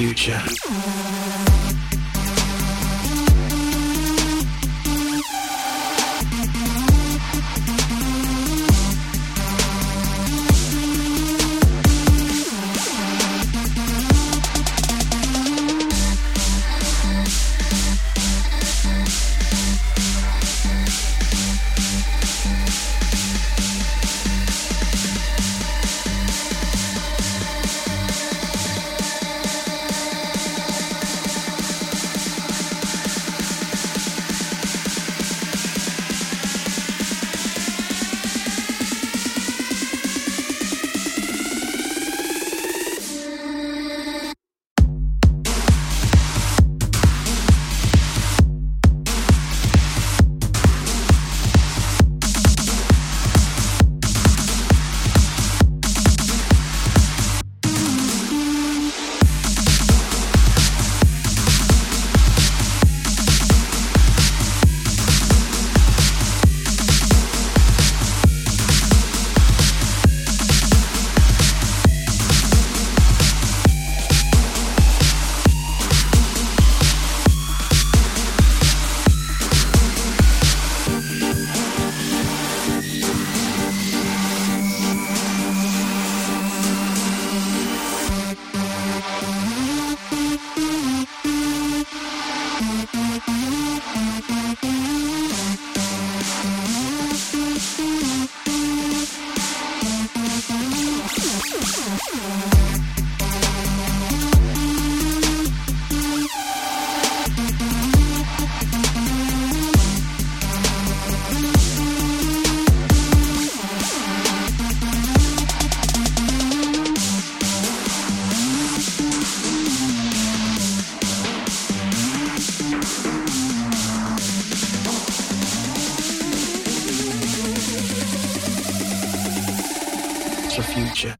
future. future.